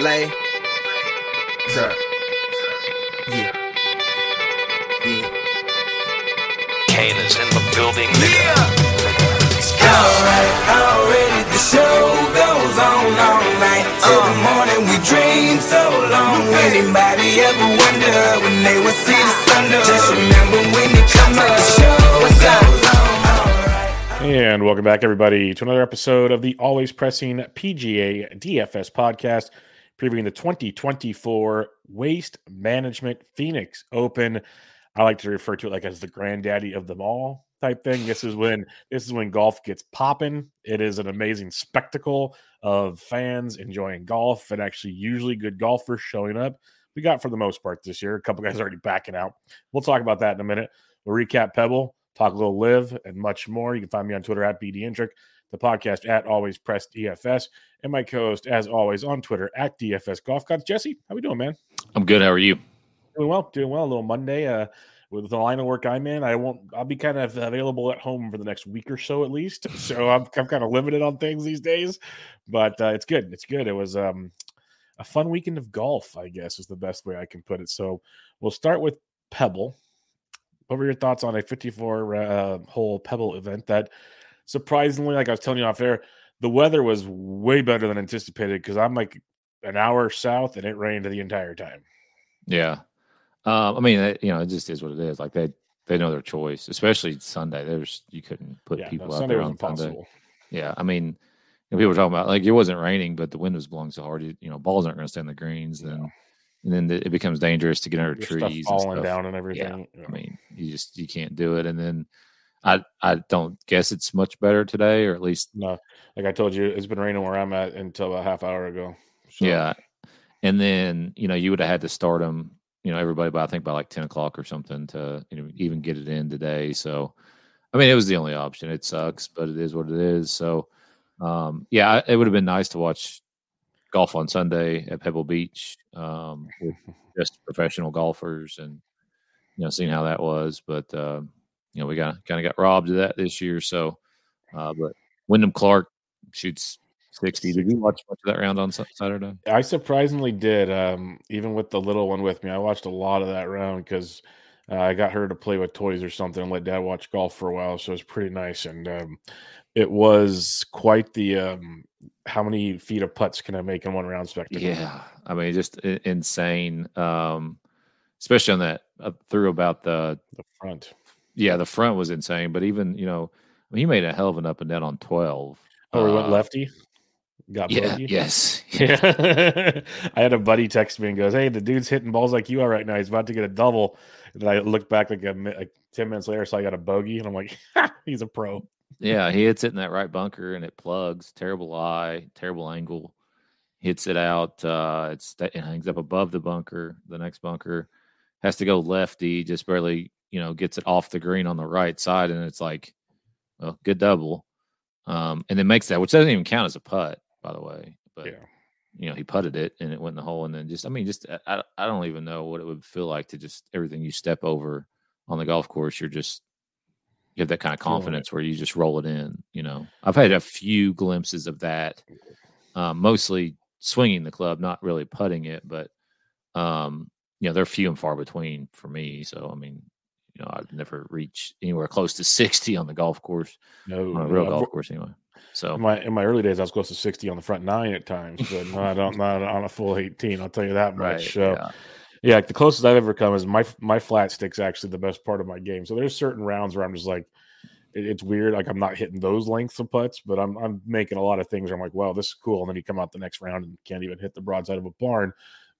Lay. Sir. Yeah. Yeah. Kane is in the building, nigga. Alright, already the show goes on all night. Till the morning we dream so long. Anybody ever wonder when they would see the sun? Just remember when it comes up, the show goes on. And welcome back, everybody, to another episode of the Always Pressing PGA DFS podcast, previewing the 2024 Waste Management Phoenix Open. I like to refer to it like as the granddaddy of them all type thing. This is when this is when golf gets popping. It is an amazing spectacle of fans enjoying golf and actually usually good golfers showing up. We got for the most part this year. A couple guys already backing out. We'll talk about that in a minute. We'll recap Pebble, talk a little LIV, and much more. You can find me on Twitter at bdentrek, the podcast at Always Press DFS, and my co-host, as always, on Twitter at DFS Golf Gods. Jesse, how we doing, man? I'm good. How are you? Doing well, doing well. A little Monday. Uh, with the line of work I'm in, I won't. I'll be kind of available at home for the next week or so at least. So I'm, I'm kind of limited on things these days, but uh, it's good. It's good. It was um, a fun weekend of golf, I guess, is the best way I can put it. So we'll start with Pebble. What were your thoughts on a 54 uh, hole Pebble event that surprisingly, like I was telling you off air, the weather was way better than anticipated because I'm like an hour south and it rained the entire time. Yeah. Um, I mean, it, you know, it just is what it is. Like they they know their choice, especially Sunday. There's you couldn't put Yeah, people no, out Sunday there on Sunday. Yeah, I mean, people were talking about like it wasn't raining, but the wind was blowing so hard. You, you know, balls aren't going to stay in the greens, then No. and then it becomes dangerous to get under Your trees, and falling stuff. down and everything. I mean, you just you can't do it. And then I I don't guess it's much better today, or at least No, like I told you, it's been raining where I'm at until a half hour ago. So, Yeah. And then, you know, you would have had to start them, you know, everybody by I think by like 10 o'clock or something to you know even get it in today. So I mean it was the only option. It sucks, but it is what it is. So um yeah, I- it would have been nice to watch golf on Sunday at Pebble Beach, um, with just professional golfers and you know, seeing how that was. But uh, you know, we got kind of got robbed of that this year. So uh but Wyndham Clark shoots 60. Did you watch much of that round on Saturday? I surprisingly did. Um, even with the little one with me, I watched a lot of that round because uh, I got her to play with toys or something and let dad watch golf for a while. So it was pretty nice. And um, it was quite the um, how many feet of putts can I make in one round spectacle? Yeah, I mean, just insane. Um, especially on that uh, through about the The front. Yeah, the front was insane. But even you know, he made a hell of an up and down on twelve. Oh, we went Uh, lefty. Got Yeah, bogey? yes, Yeah. I had a buddy text me and goes, Hey, the dude's hitting balls like you are right now. He's about to get a double. And I looked back like a like 10 minutes later, so I got a bogey. And I'm like, he's a pro. yeah. He hits it in that right bunker and it plugs. Terrible eye, terrible angle. Hits it out. Uh, it's it hangs up above the bunker. The next bunker has to go lefty. Just barely, you know, gets it off the green on the right side, and it's like, well, good double. Um, and then makes that, which doesn't even count as a putt, by the way. But Yeah. you know, he putted it and it went in the hole. And then just, I mean, just, I- I, don't even know what it would feel like to just everything you step over on the golf course. You're just, you have that kind of confidence where you just roll it in. You know, I've had a few glimpses of that, um, mostly swinging the club, not really putting it, but, um, you know, they're few and far between for me. So, I mean, you know, I've never reached anywhere close to 60 on the golf course, No, on a real no, golf course anyway. So, In my in my early days, I was close to 60 on the front nine at times, but not on not on a full 18. I'll tell you that much. right. So yeah. yeah, the closest I've ever come is my my flat stick's actually the best part of my game. So there's certain rounds where I'm just like, it- it's weird. Like I'm not hitting those lengths of putts, but I'm I'm making a lot of things. Where I'm like, wow, this is cool. And then you come out the next round and can't even hit the broadside of a barn.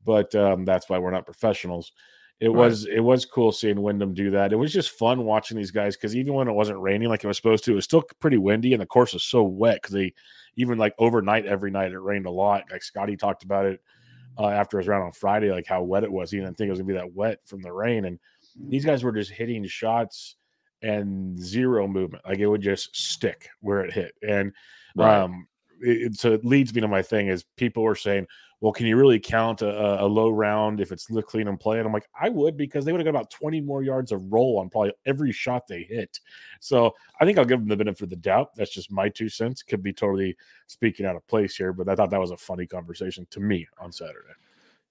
But um, that's why we're not professionals. It Right. was it was cool seeing Wyndham do that. It was just fun watching these guys because even when it wasn't raining like it was supposed to, it was still pretty windy and the course was so wet because they even like overnight every night it rained a lot. Like Scotty talked about it uh, after his round on Friday, like how wet it was. He didn't think it was gonna be that wet from the rain. And these guys were just hitting shots and zero movement. Like it would just stick where it hit. And Right. um it, it- so it leads me to my thing is people were saying, well, can you really count a, a low round if it's look clean and play? And I'm like, I would because they would have got about 20 more yards of roll on probably every shot they hit. So I think I'll give them the benefit of the doubt. That's just my two cents. Could be totally speaking out of place here, but I thought that was a funny conversation to me on Saturday.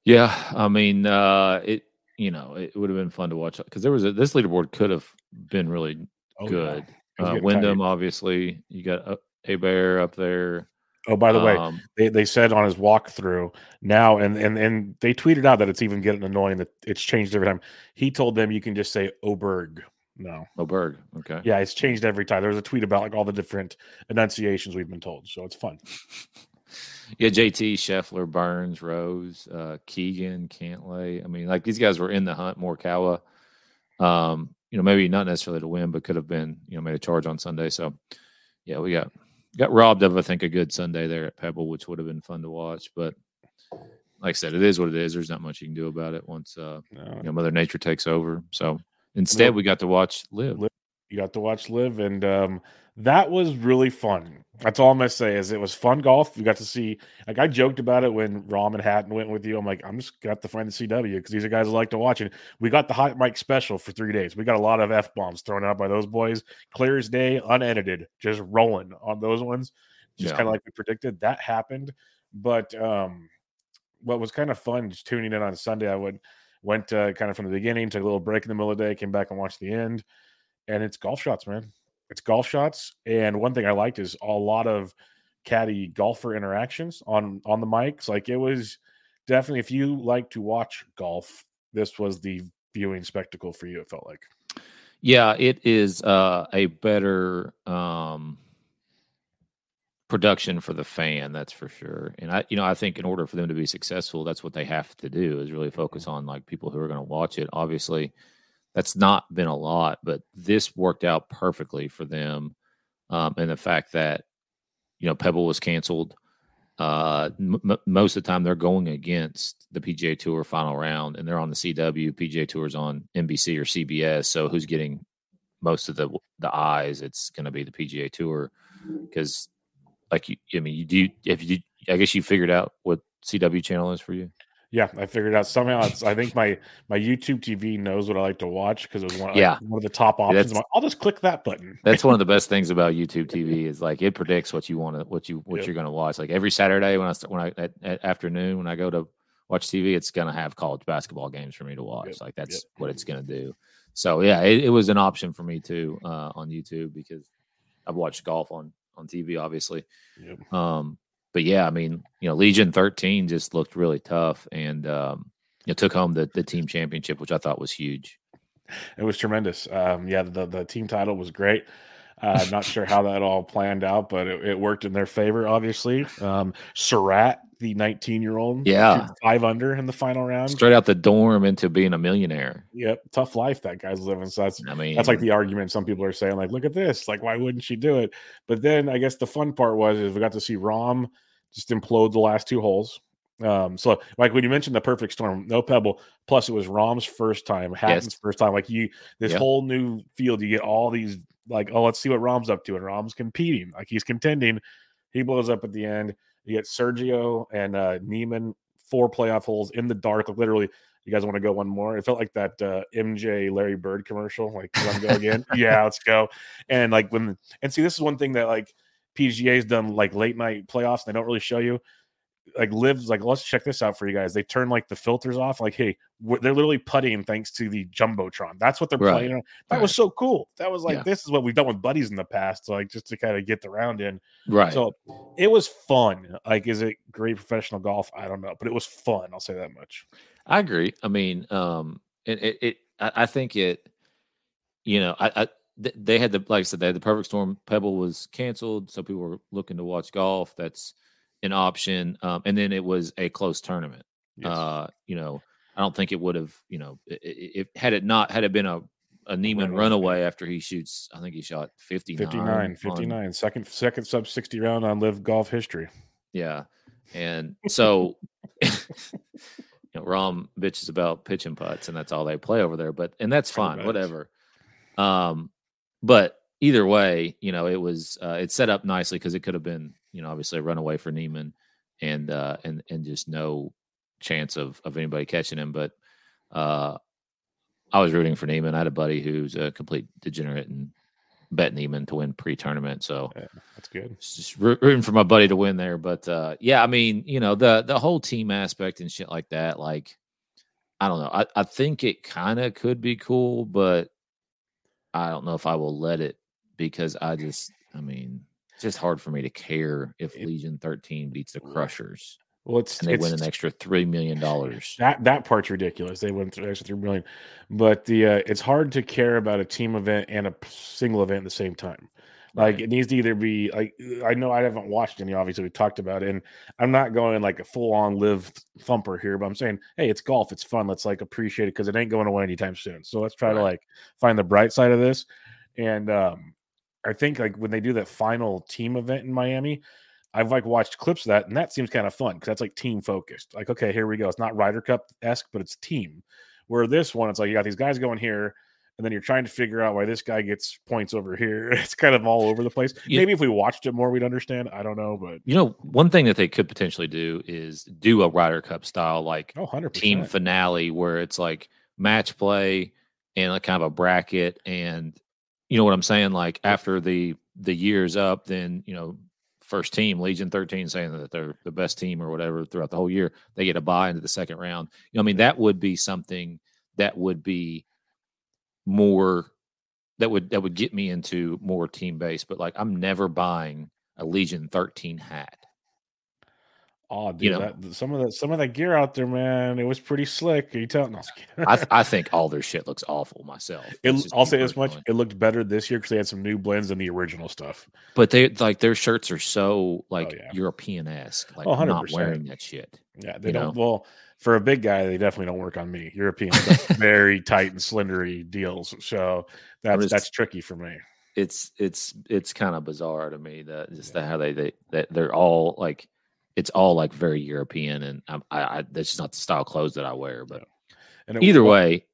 Yeah, I mean, uh, it you know it would have been fun to watch because there was a, this leaderboard could have been really Oh, good. Was Uh, Wyndham, tight. obviously, you got uh, a bear up there. Oh, by the way, Um, they, they said on his walkthrough now, and, and and they tweeted out that it's even getting annoying that it's changed every time. He told them you can just say Oberg. No. Oberg. Okay. Yeah, it's changed every time. There was a tweet about like all the different enunciations we've been told. So it's fun. Yeah, JT, Scheffler, Burns, Rose, uh, Keegan, Cantlay. I mean, like these guys were in the hunt. Morikawa, um, you know, maybe not necessarily to win, but could have been, you know, made a charge on Sunday. So, yeah, we got got robbed of, I think, a good Sunday there at Pebble, which would have been fun to watch. But like I said, it is what it is. There's not much you can do about it once uh, No. you know Mother Nature takes over. So instead, we got to watch live. Liv. You got to watch LIV, and um, that was really fun. That's all I'm gonna say is it was fun golf. You got to see, like I joked about it when Rahm and Hatton went with you. I'm like, I'm just have to find the CW because these are guys I like to watch. And we got the hot mic special for three days. We got a lot of f bombs thrown out by those boys, clear as day, unedited, just rolling on those ones, just Yeah. kind of like we predicted. That happened, but um, what was kind of fun just tuning in on Sunday, I would went uh, kind of from the beginning, took a little break in the middle of the day, came back and watched the end, and it's golf shots, man. It's golf shots, and one thing I liked is a lot of caddy golfer interactions on on the mics. Like it was definitely, if you like to watch golf, this was the viewing spectacle for you. It felt like. Yeah, it is uh, a better um, production for the fan, that's for sure. And I, you know, I think in order for them to be successful, that's what they have to do is really focus on like people who are going to watch it. Obviously, that's not been a lot, but this worked out perfectly for them. Um, and the fact that you know Pebble was canceled. Uh, m- most of the time they're going against the PGA Tour final round, and they're on the CW. PGA Tour's on NBC or CBS. So who's getting most of the the eyes? It's going to be the PGA Tour because, like you, I mean, you do. If you, I guess you figured out what CW channel is for you. Yeah, I figured out somehow. It's I think my my YouTube TV knows what I like to watch because it was one, like, one of the top options. Like, I'll just click that button. That's one of the best things about YouTube TV is like it predicts what you want to, what you, what you're going to watch. Like every Saturday when I when I at, at afternoon when I go to watch TV, it's going to have college basketball games for me to watch. Yep. Like that's Yep. what it's going to do. So yeah, it, it was an option for me too uh, on YouTube because I've watched golf on on TV, obviously. Yep. Um, but yeah, I mean, you know, Legion 13 just looked really tough and um, you know, took home the the team championship, which I thought was huge. It was tremendous. Um, yeah, the the team title was great. Uh, not sure how that all planned out, but it, it worked in their favor. Obviously, um, Surratt, the 19 year old, Yeah. five under in the final round. Straight out the dorm into being a millionaire. Yep, tough life that guy's living. So that's I mean, that's like the argument some people are saying, like, look at this, like, why wouldn't she do it? But then I guess the fun part was is we got to see Rahm just implode the last two holes. Um, so like when you mentioned the perfect storm, no pebble, plus it was Rahm's first time, Hatton's Yes. first time. Like you, this Yep. whole new field, you get all these like, oh, let's see what Rahm's up to, and Rahm's competing, like he's contending. He blows up at the end. You get Sergio and uh, Niemann, four playoff holes in the dark. Like literally, you guys want to go one more? It felt like that uh, MJ Larry Bird commercial. Like, you want go again? yeah, let's go. And like when and see, this is one thing that like PGA's done like late night playoffs. They don't really show you. Like lives like let's check this out for you guys. They turn like the filters off. Like, hey, we're, they're literally putting thanks to the jumbotron. That's what they're Right. playing. on. That was so cool. That was like Yeah. this is what we've done with buddies in the past. So like just to kind of get the round in. right. So it was fun. Like, is it great professional golf? I don't know, but it was fun. I'll say that much. I agree. I mean, um, it, it, it I, I think it, you know, I, I, they had the, like I said, they had the perfect storm. Pebble was canceled. So people were looking to watch golf. That's an option. Um, and then it was a close tournament. Yes. Uh, you know, I don't think it would have, you know, if had it not, had it been a, a Niemann Runaway. after he shoots, I think he shot 59. 59, on- 59, second second sub 60 round on LIV golf history. Yeah. And so, you know, Rahm bitches about pitching putts, and that's all they play over there. But and that's fine, whatever. Um, but either way, you know, it was uh, it set up nicely because it could have been, you know, obviously a runaway for Niemann, and uh, and and just no chance of of anybody catching him. But uh, I was rooting for Niemann. I had a buddy who's a complete degenerate and bet Niemann to win pre-tournament. So Yeah, that's good. just roo- rooting for my buddy to win there. But uh, yeah, I mean, you know, the the whole team aspect and shit like that. Like, I don't know. I, I think it kind of could be cool, but I don't know if I will let it because I just, I mean, it's just hard for me to care if It- Legion 13 beats the Crushers Well, it's and they it's, win an extra three million dollars. that that part's ridiculous. They win through extra three million, but the uh, it's hard to care about a team event and a single event at the same time. Like Right. it needs to either be like I know I haven't watched any. Obviously, we talked about it, and I'm not going like a full on LIV thumper here, but I'm saying, hey, it's golf, it's fun. Let's like appreciate it because it ain't going away anytime soon. So let's try to like find the bright side of this. And um, I think like when they do that final team event in Miami, I've like watched clips of that, and that seems kind of fun because that's like team focused. Like, okay, here we go. It's not Ryder Cup esque, but it's team. Where this one, it's like you got these guys going here, and then you're trying to figure out why this guy gets points over here. It's kind of all over the place. You- Maybe if we watched it more, we'd understand. I don't know, but You know, one thing that they could potentially do is do a Ryder Cup style like oh, 100 team finale where it's like match play and like kind of a bracket and you know what I'm saying? Like after the the year's up then you know first team Legion 13 saying that they're the best team or whatever throughout the whole year they get a buy into the second round. You know I mean that would be something that would be more that would that would get me into more team based but like I'm never buying a Legion 13 hat Oh, dude, you know. that, some of that some of that gear out there, man, it was pretty slick. Are you telling? No, I. I, th- I think all their shit looks awful myself It, I'll say this much: it looked better this year because they had some new blends than the original stuff. But they like their shirts are so oh, like Oh, yeah. European esque. Like Oh, not wearing that shit. Yeah, they don't. know? Well, for a big guy, they definitely don't work on me. European got very tight and slendery deals, so that's just- that's tricky for me. It's it's it's kind of bizarre to me that just the, how they they that they're all like it's all like very European and I'm, I, I that's just not the style of clothes that I wear. But And either was- way,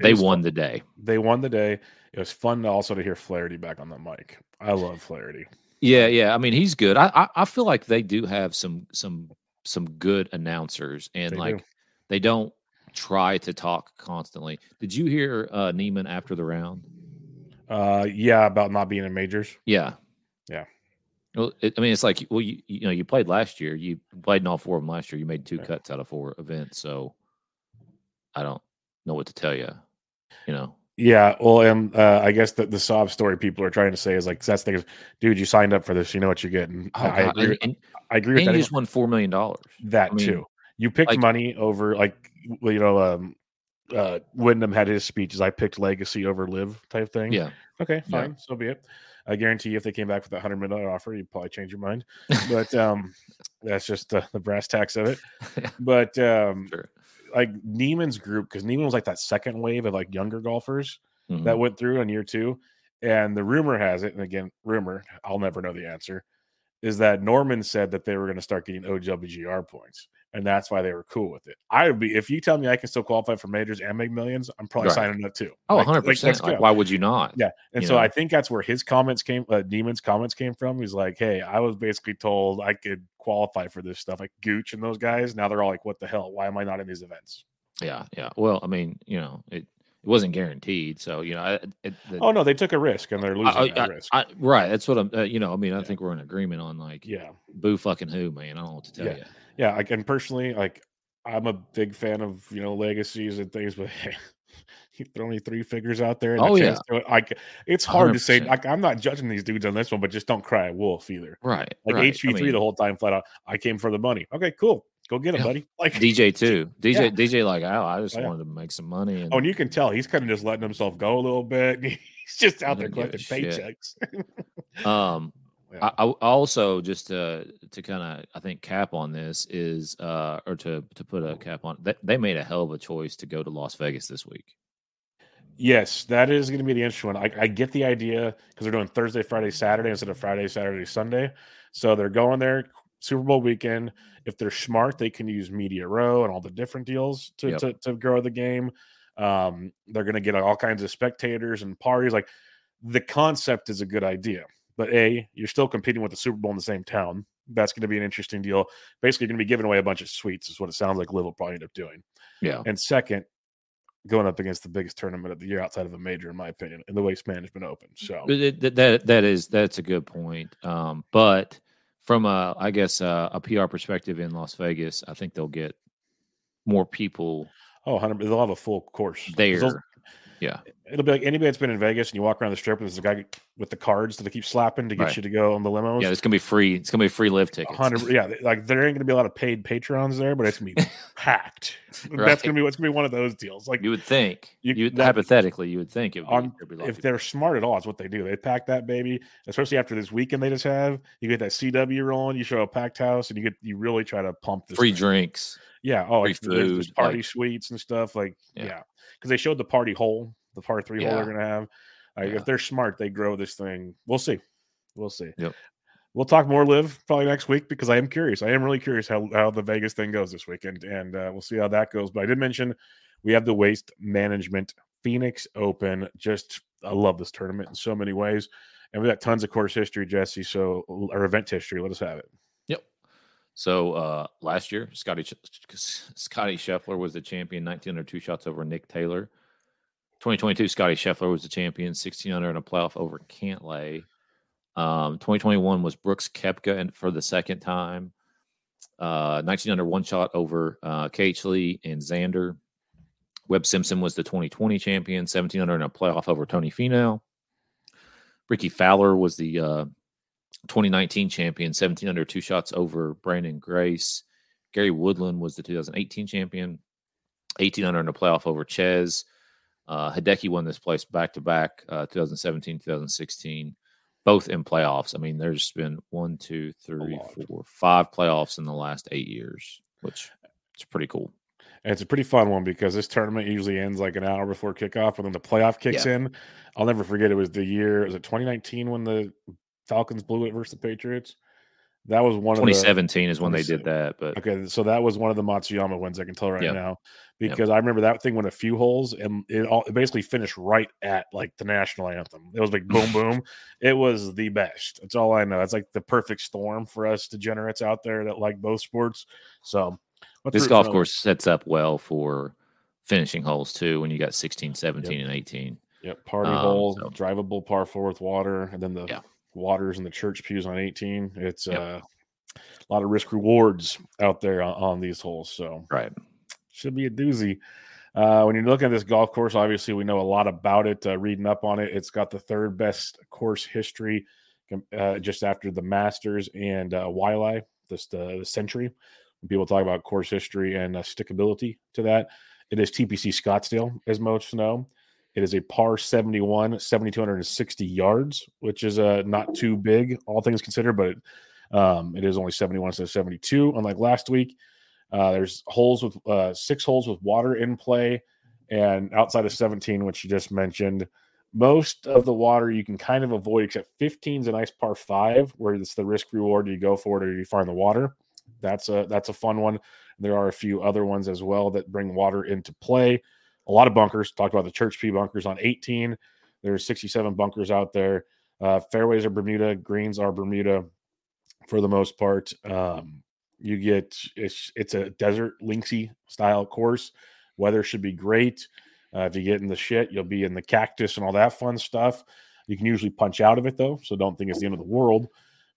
they was won the day. They won the day. It was fun to also to hear Feherty back on the mic. I love Feherty. Yeah, yeah. I mean, he's good. I, I I feel like they do have some some some good announcers, and They do. like they don't try to talk constantly. Did you hear uh Niemann after the round? Uh, yeah, about not being in majors. Yeah. Yeah. Well, it, I mean, it's like well, you you know, you played last year. You played in all four of them last year. You made two Yeah. cuts out of four events. So I don't know what to tell you. You know, Yeah, well, and uh, I guess that the sob story people are trying to say is like that's the thing is, dude, you signed up for this, you know what you're getting. oh, I, I agree. and, and, I agree with and that. you just won four million dollars. that I mean, too. You picked like- money over like you know, um, uh, Wyndham had his speeches. I picked legacy over LIV type thing. Yeah, Okay, Yeah. fine. So be it. I guarantee you, if they came back with a hundred million dollar offer, you'd probably change your mind. But um, that's just uh, the brass tacks of it. But um, sure. like Niemann's group, because Niemann was like that second wave of like younger golfers Mhm. that went through in year two. And the rumor has it, and again, rumor, I'll never know the answer, is that Norman said that they were going to start getting OWGR points. And that's why they were cool with it. I would be, if you tell me I can still qualify for majors and make millions, I'm probably Right. signing up too. Oh, 100 like, percent. Like, why would you not? Yeah. And you so know? I think that's where his comments came, uh, Niemann's comments came from. He's like, hey, I was basically told I could qualify for this stuff. Like Gooch and those guys, now they're all like, what the hell? Why am I not in these events? Yeah, yeah. Well, I mean, you know, it it wasn't guaranteed, so you know, I, it, the, Oh, no, they took a risk and they're losing I- that I- risk. Right. That's what I'm. Uh, you know, I mean, I Yeah. think we're in agreement on like, yeah. boo fucking who, man. I don't know what to tell Yeah. you. Yeah, I can personally like I'm a big fan of you know legacies and things, but hey, you throw me three figures out there. And Oh, chance to- like it's hard to say. Like I'm not judging these dudes on this one, but just don't cry wolf either. Right. Like right. HV3 I mean, the whole time flat out. I came for the money. Okay, cool. Go get it, Yeah. buddy. Like DJ too. DJ Yeah. DJ like, oh, I just Oh, yeah. wanted to make some money. And Oh, and you can tell he's kind of just letting himself go a little bit. He's just out there Doesn't give a collecting paychecks. um, Yeah. I, I also just to to kind of I think cap on this is uh or to to put a cap on they, they made a hell of a choice to go to Las Vegas this week. Yes, that is going to be the interesting one. I, I get the idea because they're doing Thursday, Friday, Saturday instead of Friday, Saturday, Sunday. So they're going there Super Bowl weekend. If they're smart, they can use Media Row and all the different deals to Yep. to, to grow the game. Um, they're going to get all kinds of spectators and parties. Like the concept is a good idea, but a you're still competing with the Super Bowl in the same town. That's going to be an interesting deal. Basically, going to be giving away a bunch of suites, is what it sounds like Liv will probably end up doing. Yeah. And second, going up against the biggest tournament of the year outside of a major, in my opinion, in the Waste Management Open. So it- that that is that's a good point. Um, but from a I guess uh, a PR perspective in Las Vegas, I think they'll get more people oh, 100, they'll have a full course there. those- yeah, It'll be like anybody that's been in Vegas and you walk around the strip and there's a guy with the cards that they keep slapping to get Right. you to go on the limos. yeah, it's gonna be free. It's gonna be free LIV tickets. hundred. Yeah, like there ain't gonna be a lot of paid patrons there, but it's gonna be packed. Right. That's gonna be what's gonna be one of those deals. Like You would think. You- You, that- hypothetically, you would think it would be, on be a lot of if people. they're smart at all, it's what they do. They pack that baby, especially after this weekend they just have. You get that CW rolling, you show a packed house, and you get you really try to pump this free thing. drinks. Yeah. Oh, free it's, there's, there's food, party like- suites and stuff. Like Yeah. yeah, because they showed the party hole, the par three hole they're gonna have. Like Yeah. if they're smart, they grow this thing. We'll see. We'll see. Yep. We'll talk more LIV probably next week because I am curious. I am really curious how, how the Vegas thing goes this weekend, and uh, we'll see how that goes. But I did mention we have the Waste Management Phoenix Open. Just I love this tournament in so many ways, and we got tons of course history, Jesse. So or event history. Let us have it. So uh last year, Scotty Scotty Scheffler was the champion, 19 under two shots over Nick Taylor. 2022, Scotty Scheffler was the champion, 16 under in a playoff over Cantlay. Um, 2021 was Brooks Koepka and for the second time. Uh, 19 under one shot over uh, Lee and Xander. Webb Simpson was the 2020 champion, 17 under in a playoff over Tony Finau. Rickie Fowler was the uh, 2019 champion, 17 under two shots over Branden Grace. Gary Woodland was the 2018 champion, 18 under in a playoff over Chez. Uh, Hideki won this place back to back, uh, 2017, 2016, both in playoffs. I mean, there's been one, two, three, four, five playoffs in the last eight years, which it's pretty cool. And it's a pretty fun one because this tournament usually ends like an hour before kickoff, and then the playoff kicks in. I'll never forget it was the year, was it 2019 when the Falcons blew it versus the Patriots? That was one of the 2017 is when they did that, but Okay, so that was one of the Matsuyama wins I can tell right Yep. now Yep. because I remember that thing went a few holes and it all it basically finished right at like the national anthem. It was like boom boom. It was the best. That's all I know. It's like the perfect storm for us degenerates out there that like both sports. So this golf course sets up well for finishing holes too when you got 16, 17, and 18. Yep, party Um, hole, so- drivable par four with water, and then the Yeah. Waters and the church pews on 18. It's Yep. uh, a lot of risk rewards out there on, on these holes. So Right. should be a doozy. Uh, when you're looking at this golf course, obviously we know a lot about it. Uh, reading up on it, it's got the third best course history, uh, just after the Masters and uh, Wiley, this the, the Sentry. When people talk about course history and uh, stickability to that, it is TPC Scottsdale, as most know. It is a par 71, 7,260 yards, which is uh, not too big, all things considered, but um, it is only 71 instead of 72, unlike last week. Uh, there's holes with uh, six holes with water in play, and outside of 17, which you just mentioned, most of the water you can kind of avoid, except 15 is a nice par five, where it's the risk reward. Do you go for it or do you find the water? That's a that's a fun one. There are a few other ones as well that bring water into play. A lot of bunkers. Talked about the Church Pew bunkers on 18. There's 67 bunkers out there. Uh, fairways are Bermuda, greens are Bermuda for the most part. Um, you get it's it's a desert linksy style course. Weather should be great. Uh, if you get in the shit, you'll be in the cactus and all that fun stuff. You can usually punch out of it though, so don't think it's the end of the world.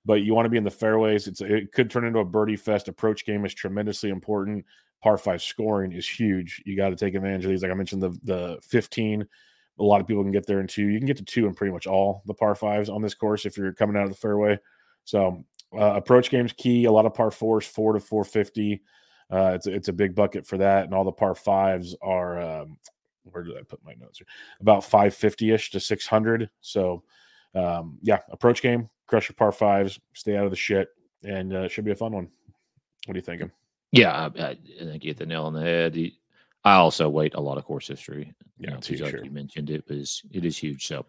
But you want to be in the fairways. It's it could turn into a birdie fest. Approach game is tremendously important. Par five scoring is huge. You got to take advantage of these. Like I mentioned, the the 15. A lot of people can get there in two. You can get to two in pretty much all the par fives on this course if you're coming out of the fairway. So uh, approach game's key. A lot of par fours, four to four fifty. Uh, it's a, it's a big bucket for that, and all the par fives are. Um, where did I put my notes? Here? About five fifty ish to six hundred. So, um, yeah, approach game, crush your par fives, stay out of the shit, and uh, should be a fun one. What are you thinking? Yeah, I, I think you hit the nail on the head. The- I also wait a lot of course history. Yeah, you know, too, because like sure. you mentioned it was it is huge. So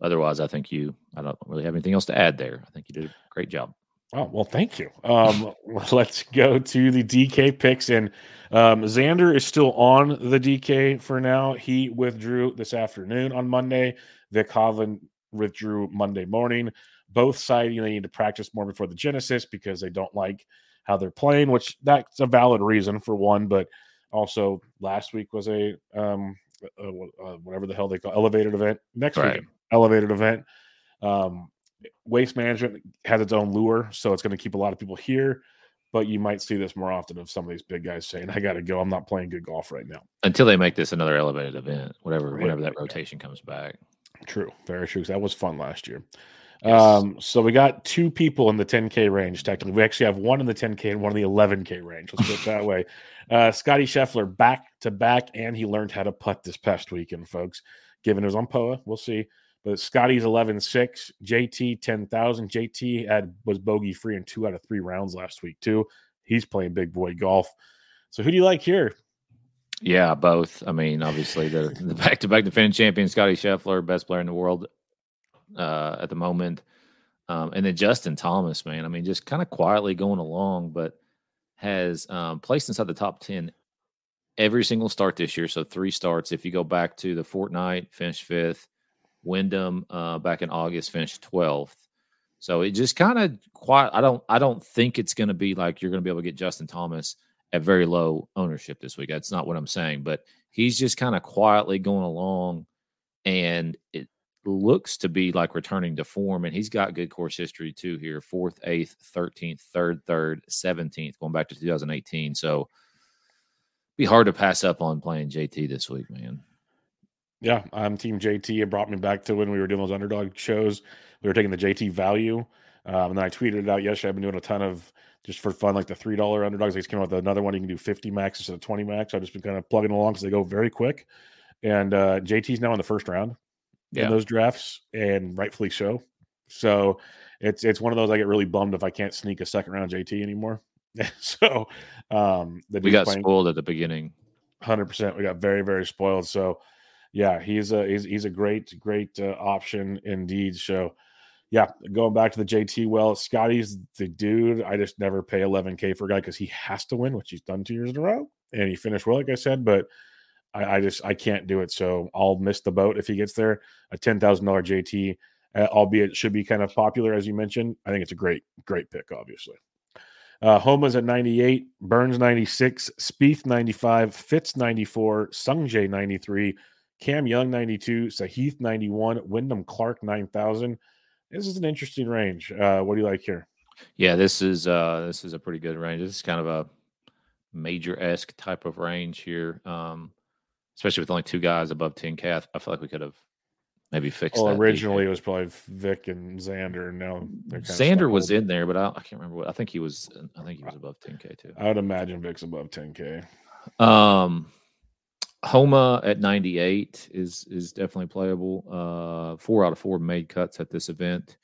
otherwise, I think you I don't really have anything else to add there. I think you did a great job. Oh well, thank you. Um, let's go to the DK picks, and um, Xander is still on the DK for now. He withdrew this afternoon on Monday. Vic Hovland withdrew Monday morning. both citing they need to practice more before the Genesis because they don't like how they're playing, which that's a valid reason for one. But also, last week was a um, uh, whatever the hell they call elevated event. Next Right. week, elevated event. Um, waste management has its own lure, so it's going to keep a lot of people here. But you might see this more often of some of these big guys saying, "I got to go. I'm not playing good golf right now." Until they make this another elevated event, whatever, Right. whenever that rotation comes back. True, very true. That was fun last year. Yes. Um, so we got two people in the 10K range. Technically, we actually have one in the 10K and one in the 11K range. Let's put it that way. Uh, Scotty Scheffler back to back, and he learned how to putt this past weekend, folks. Given it was on POA, we'll see. But Scotty's 11-6, JT 10,000. JT had was bogey free in two out of three rounds last week too. He's playing big boy golf. So who do you like here? Yeah, both. I mean, obviously the the back to back defending champion Scotty Scheffler, best player in the world uh, at the moment, um, and then Justin Thomas, man. I mean, just kind of quietly going along, but has um, placed inside the top ten every single start this year. So three starts. If you go back to the Fortinet, finished fifth. Wyndham uh, back in August finished twelfth. So it just kind of quiet. I don't. I don't think it's going to be like you're going to be able to get Justin Thomas at very low ownership this week. That's not what I'm saying, but he's just kind of quietly going along, and it looks to be like returning to form. And he's got good course history too here: fourth, eighth, thirteenth, third, third, seventeenth, going back to 2018. So be hard to pass up on playing JT this week, man. Yeah, I'm Team JT. It brought me back to when we were doing those underdog shows. We were taking the JT value. Um, and then I tweeted it out yesterday. I've been doing a ton of just for fun, like the $3 underdogs. They just came out with another one. You can do 50 max instead of 20 max. I've just been kind of plugging along because they go very quick. And uh, JT's now in the first round Yeah. in those drafts, and rightfully so. So it's it's one of those I get really bummed if I can't sneak a second round JT anymore. so um, We got playing- spoiled at the beginning. Hundred percent. We got very, very spoiled. So, yeah, he's a he's, he's a great, great uh, option indeed. So, yeah, going back to the JT. Well, Scotty's the dude. I just never pay 11k for a guy because he has to win, which he's done two years in a row, and he finished well, like I said. But I, I just I can't do it. So I'll miss the boat if he gets there. A ten thousand dollar JT, uh, albeit should be kind of popular as you mentioned. I think it's a great, great pick, obviously. Uh, Homa's at 98, Burns 96, Spieth 95, Fitz 94, Sungjae 93, Cam Young 92, Sahith 91, Wyndham Clark 9000. This is an interesting range. Uh, what do you like here? Yeah, this is uh this is a pretty good range. This is kind of a major esque type of range here. Um, especially with only two guys above 10k. I, I feel like we could have maybe fixed Well, that. originally it was probably Vic and Xander, and now Xander was in there, but I, I can't remember what I think he was I think he was above 10k too. I would imagine Vic's above 10k. Um, Homa at 98 is is definitely playable. Uh, four out of four made cuts at this event.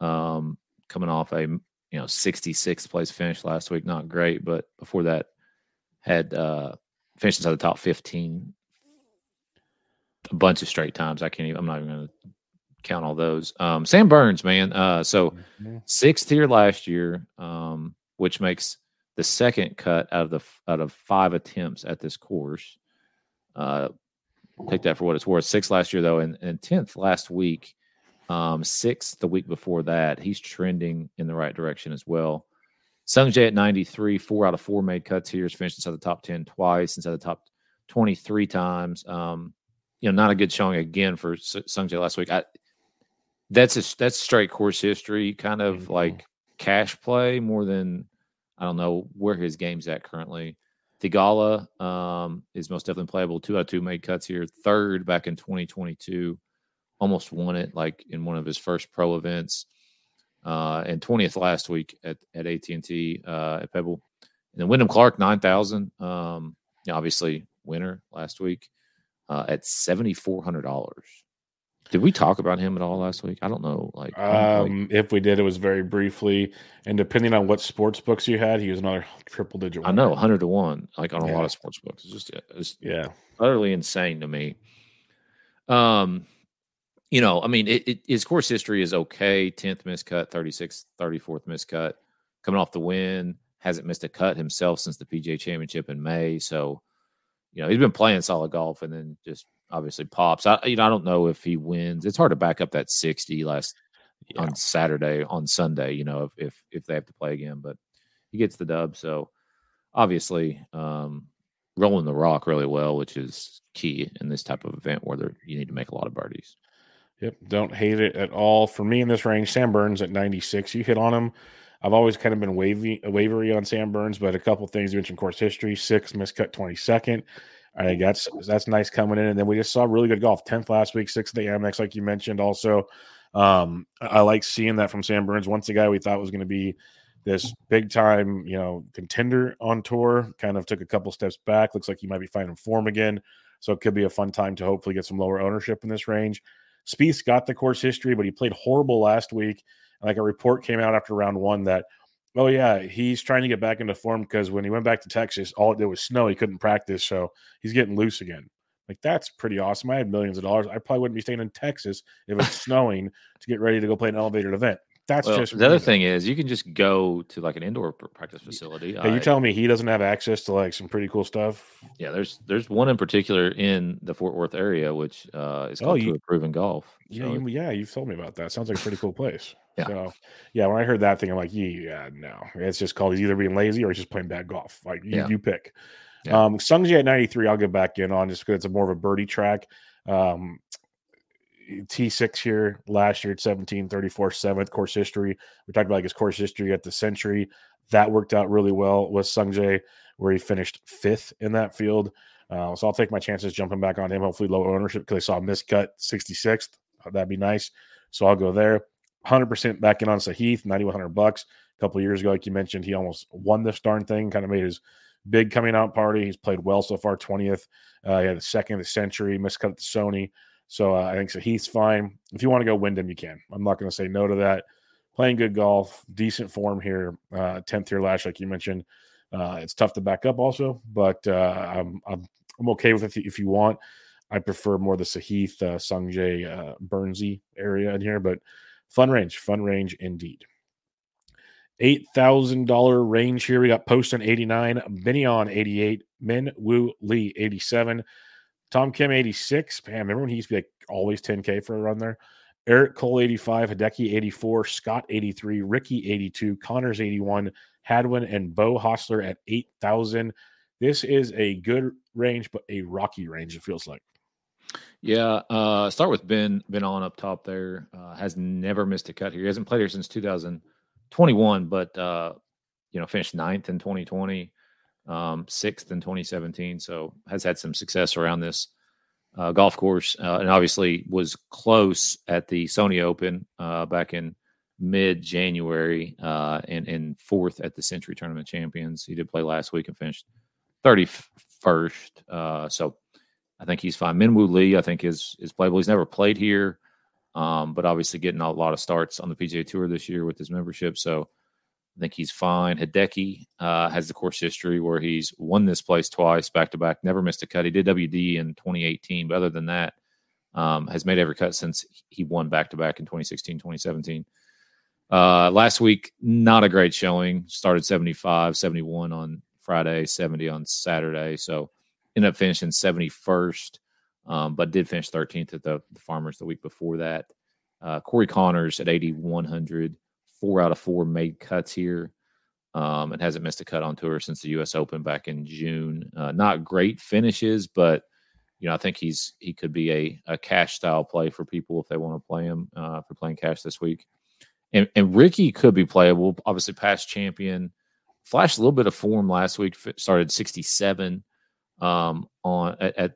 Um, coming off a you know 66th place finish last week, not great, but before that had uh finished inside the top 15 a bunch of straight times. I can't even. I'm not even going to count all those. Um, Sam Burns, man. Uh, so Mhm. sixth here last year, um, which makes the second cut out of the out of five attempts at this course. Uh, take that for what it's worth. Sixth last year though, and, and tenth last week. Um, sixth the week before that. He's trending in the right direction as well. Sung Jae at 93, four out of four made cuts here. He's finished inside the top 10 twice, inside the top 23 times. Um, you know, not a good showing again for Sung Jae last week. I, that's a that's straight course history, kind of Mhm. like cash play more than I don't know where his game's at currently. Theegala um, is most definitely playable. Two out of two made cuts here. Third back in 2022, almost won it like in one of his first pro events. Uh, and 20th last week at at AT and T uh, at Pebble. And then Wyndham Clark 9,000. Um, you know, obviously winner last week uh, at seventy four hundred dollars. Did we talk about him at all last week? I don't know. Like, I like, Um, if we did, it was very briefly, and depending on what sports books you had, he was another triple digit. I know hundred to one, like on a lot of sports books. It's just it's Yeah, utterly insane to me. Um, you know, I mean, it, it, his course history is okay. 10th miscut, 36th, 34th miscut, coming off the win, hasn't missed a cut himself since the PGA championship in May. So, you know, he's been playing solid golf and then just obviously pops. I, you know, I don't know if he wins. It's hard to back up that 60 last Yeah. on Saturday, on Sunday. You know, if if if they have to play again, but he gets the dub. So obviously, um, rolling the rock really well, which is key in this type of event where there, you need to make a lot of birdies. Yep, don't hate it at all. For me in this range, Sam Burns at 96. You hit on him. I've always kind of been wavy, wavery on Sam Burns, but a couple things you mentioned course history, six miscut 22nd. I think that's that's nice coming in. And then we just saw really good golf. 10th last week, sixth at the Amex, like you mentioned. Also, um, I, I like seeing that from Sam Burns. Once a guy we thought was going to be this big time, you know, contender on tour, kind of took a couple steps back. Looks like he might be finding form again. So it could be a fun time to hopefully get some lower ownership in this range. Spieth's got the course history, but he played horrible last week. Like a report came out after round one that, oh yeah, he's trying to get back into form because when he went back to Texas, all it did was snow. He couldn't practice, so he's getting loose again. Like that's pretty awesome. I had millions of dollars. I probably wouldn't be staying in Texas if it's snowing to get ready to go play an elevated event. That's Well, just the other thing is you can just go to like an indoor practice facility. Are you telling me he doesn't have access to like some pretty cool stuff? yeah, there's there's one in particular in the Fort Worth area, which uh, is Oh, called you- Tour Proven Golf. Yeah, So you, yeah, you've told me about that. Sounds like a pretty cool place. Yeah. So, yeah, when I heard that thing, I'm like, yeah, no, it's just called he's either being lazy or he's just playing bad golf. Like, you, Yeah. you pick. Yeah. Um, Sungjae at 93, I'll get back in on just because it's a more of a birdie track. Um, T6 here last year at 17, 34, seventh course history. We talked about like his course history at the Sentry. That worked out really well with Sungjae, where he finished fifth in that field. Uh, so I'll take my chances jumping back on him. Hopefully, low ownership because I saw a miscut 66th. Uh, That'd be nice. So I'll go there. 100% back in on Sahith, 9100 bucks. A couple years ago, like you mentioned, he almost won this darn thing. Kind of made his big coming out party. He's played well so far. 20th. Uh, he had the second of the Sentry, miscut at the Sony. So uh, I think so. Sahith's fine. If you want to go Wyndham, you can. I'm not going to say no to that. Playing good golf, decent form here. Uh, 10th here last, like you mentioned. Uh, it's tough to back up also, but uh, I'm, I'm I'm okay with it if you, want. I prefer more the Sahith, uh, Sungjae, uh, area in here, but fun range, fun range indeed. Eight thousand dollar range here. We got Poston eighty nine, Ben An eighty eight, Min Woo Lee eighty seven, Tom Kim eighty six. Man, remember when he used to be like always ten k for a run there? Eric Cole eighty five, Hideki eighty four, Scott eighty three, Rickie eighty two, Conners eighty one, Hadwin and Beau Hossler at eight thousand. This is a good range, but a rocky range. It feels like. Yeah, uh, start with Ben. Ben An up top there uh, has never missed a cut here. He hasn't played here since 2021, but uh, you know finished ninth in 2020, um, sixth in 2017. So has had some success around this uh, golf course, uh, and obviously was close at the Sony Open uh, back in mid January, uh, and and fourth at the Sentry Tournament Champions. He did play last week and finished 31st. Uh, so. I think he's fine. Minwoo Lee, I think is is playable. He's never played here, um, but obviously getting a lot of starts on the PGA Tour this year with his membership. So I think he's fine. Hideki uh, has the course history where he's won this place twice back to back, never missed a cut. He did WD in 2018, but other than that, um, has made every cut since he won back to back in 2016, 2017. Uh, last week, not a great showing. Started 75, 71 on Friday, 70 on Saturday. So ended up finishing 71st, um, but did finish 13th at the, the Farmers the week before that. Uh, Corey Conners at 8,100, four out of four made cuts here, um, and hasn't missed a cut on tour since the U.S. Open back in June. Uh, not great finishes, but you know I think he's he could be a, a cash style play for people if they want to play him uh, for playing cash this week. And, and Rickie could be playable, obviously past champion. Flashed a little bit of form last week. Started 67 um, on at, at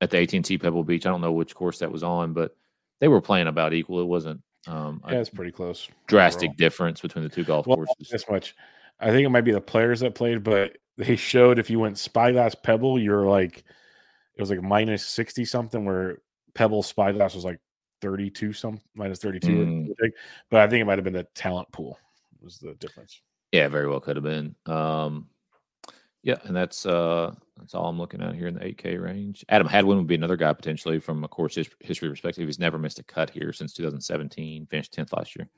at the AT&T Pebble Beach. I don't know which course that was on, but they were playing about equal. It wasn't um, Yeah, it's pretty close. drastic overall. difference between the two golf Well, courses. this much. I think it might be the players that played, but they showed if you went Spyglass Pebble, you're like it was like minus sixty something, where Pebble Spyglass was like thirty two some minus thirty two. Mm. But I think it might have been the talent pool was the difference. Yeah, very well could have been. Um, yeah, and that's uh, that's all I'm looking at here in the 8K range. Adam Hadwin would be another guy potentially from a course his- history perspective. He's never missed a cut here since 2017. Finished 10th last year.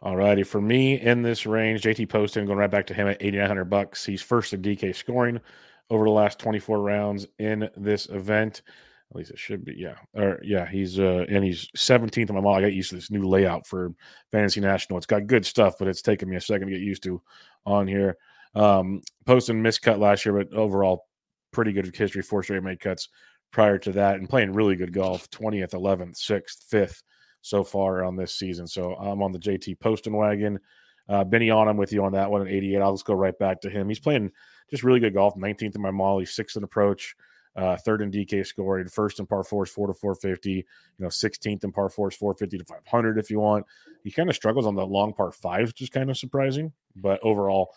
All righty. For me in this range, JT Poston going right back to him at 8,900 bucks. He's first in DK scoring over the last 24 rounds in this event. At least it should be. Yeah. Or yeah, he's uh and he's 17th on my model. I got used to this new layout for Fantasy National. It's got good stuff, but it's taken me a second to get used to on here. Um Poston miscut last year, but overall pretty good history, four straight made cuts prior to that, and playing really good golf, 20th, 11th, 6th, 5th so far on this season. So I'm on the JT Poston wagon. Uh, Ben An, I'm with you on that one at 88. I'll just go right back to him. He's playing just really good golf. 19th in my Molly, sixth in approach, uh, third in DK scoring, first in par fours, four to 450, you know, 16th in par fours, 450 to 500 if you want. He kind of struggles on the long par fives, which is kind of surprising, but overall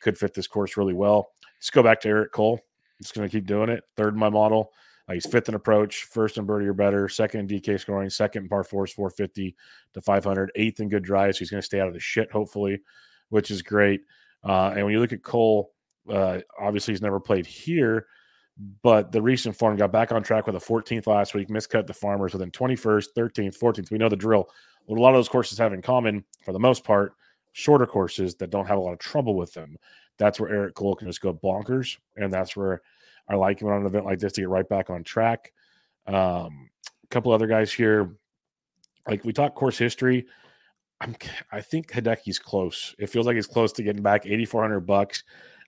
could fit this course really well. Let's go back to Eric Cole. Just going to keep doing it. Third in my model. Uh, he's fifth in approach, first in birdie or better, second in DK scoring, second in par fours, 450 to 500, eighth in good drives. So he's going to stay out of the shit, hopefully, which is great. Uh, and when you look at Cole, uh, obviously he's never played here, but the recent form got back on track with a 14th last week, miscut the Farmers within 21st, 13th, 14th. We know the drill. What a lot of those courses have in common, for the most part, shorter courses that don't have a lot of trouble with them. That's where Eric Cole can just go bonkers, and that's where I like him on an event like this to get right back on track. Um, a couple other guys here, like we talk course history. I'm, I think Hideki's close. It feels like he's close to getting back 8,400 bucks.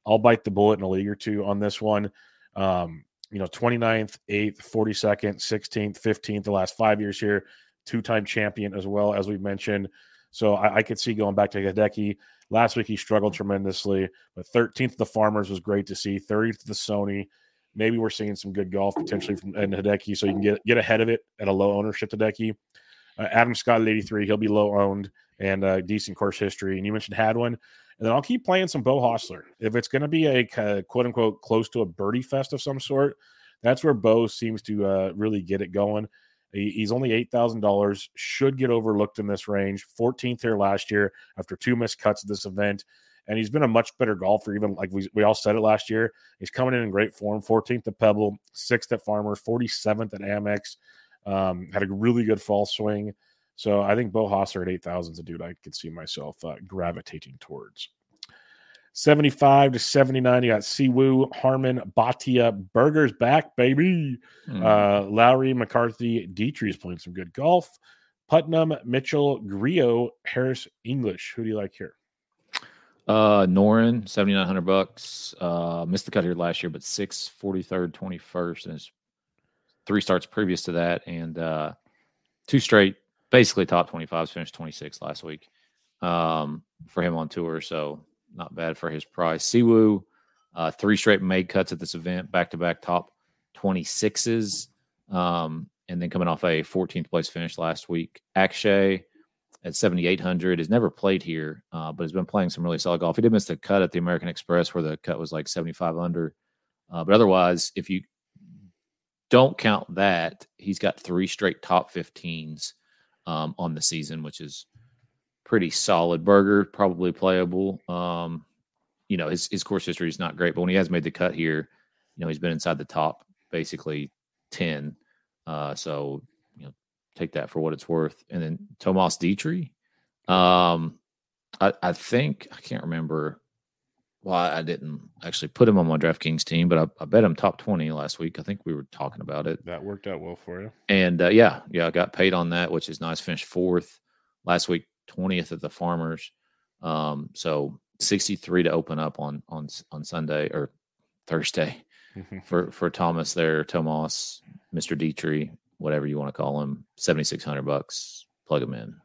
I'll bite the bullet in a league or two on this one. Um, you know, 29th, 8th, 42nd, 16th, 15th, the last five years here, two time champion as well, as we've mentioned. So I, I, could see going back to Hideki. Last week he struggled tremendously, but 13th the Farmers was great to see. 30th the Sony. Maybe we're seeing some good golf potentially from and Hideki, so you can get get ahead of it at a low ownership Hideki. Uh, Adam Scott at 83, he'll be low owned and uh, decent course history. And you mentioned Hadwin. And then I'll keep playing some Beau Hossler. If it's going to be a uh, quote unquote close to a birdie fest of some sort, that's where Beau seems to uh, really get it going. He, he's only $8,000, should get overlooked in this range. 14th here last year after two missed cuts at this event. And he's been a much better golfer, even like we, we all said it last year. He's coming in in great form 14th at Pebble, 6th at Farmers, 47th at Amex. Um, had a really good fall swing. So I think Beau Hossler at 8,000 is a dude I could see myself uh, gravitating towards. 75 to 79, you got Siwoo, Harmon, Bhatia, Berger's back, baby. Mm. Uh, Lowry, McCarthy, Dietrich is playing some good golf. Putnam, Mitchell, Grillo, Harris, English. Who do you like here? Uh, Noren, 7,900 bucks. Uh, missed the cut here last year, but 6, 43rd, 21st, and his three starts previous to that, and uh, two straight basically top 25s, finished 26 last week um, for him on tour. So not bad for his price. Siwoo, uh, three straight made cuts at this event, back to back top 26s. Um, and then coming off a 14th place finish last week. Akshay at 7,800 has never played here, uh, but has been playing some really solid golf. He did miss the cut at the American Express where the cut was like 75 under. Uh, but otherwise, if you don't count that, he's got three straight top 15s um, on the season, which is pretty solid. Berger, probably playable. Um, you know, his his course history is not great, but when he has made the cut here, you know, he's been inside the top basically ten. Uh, so you know, take that for what it's worth. And then Tomas Detry, um, I, I think I can't remember well, I didn't actually put him on my DraftKings team, but I, I, bet him top 20 last week. I think we were talking about it. That worked out well for you. And uh, yeah, yeah, I got paid on that, which is nice. Finished fourth last week, 20th at the Farmers. Um, so 63 to open up on on on Sunday or Thursday for for Thomas there, Tomas, Mr. Detry, whatever you want to call him, 7600 bucks. Plug him in.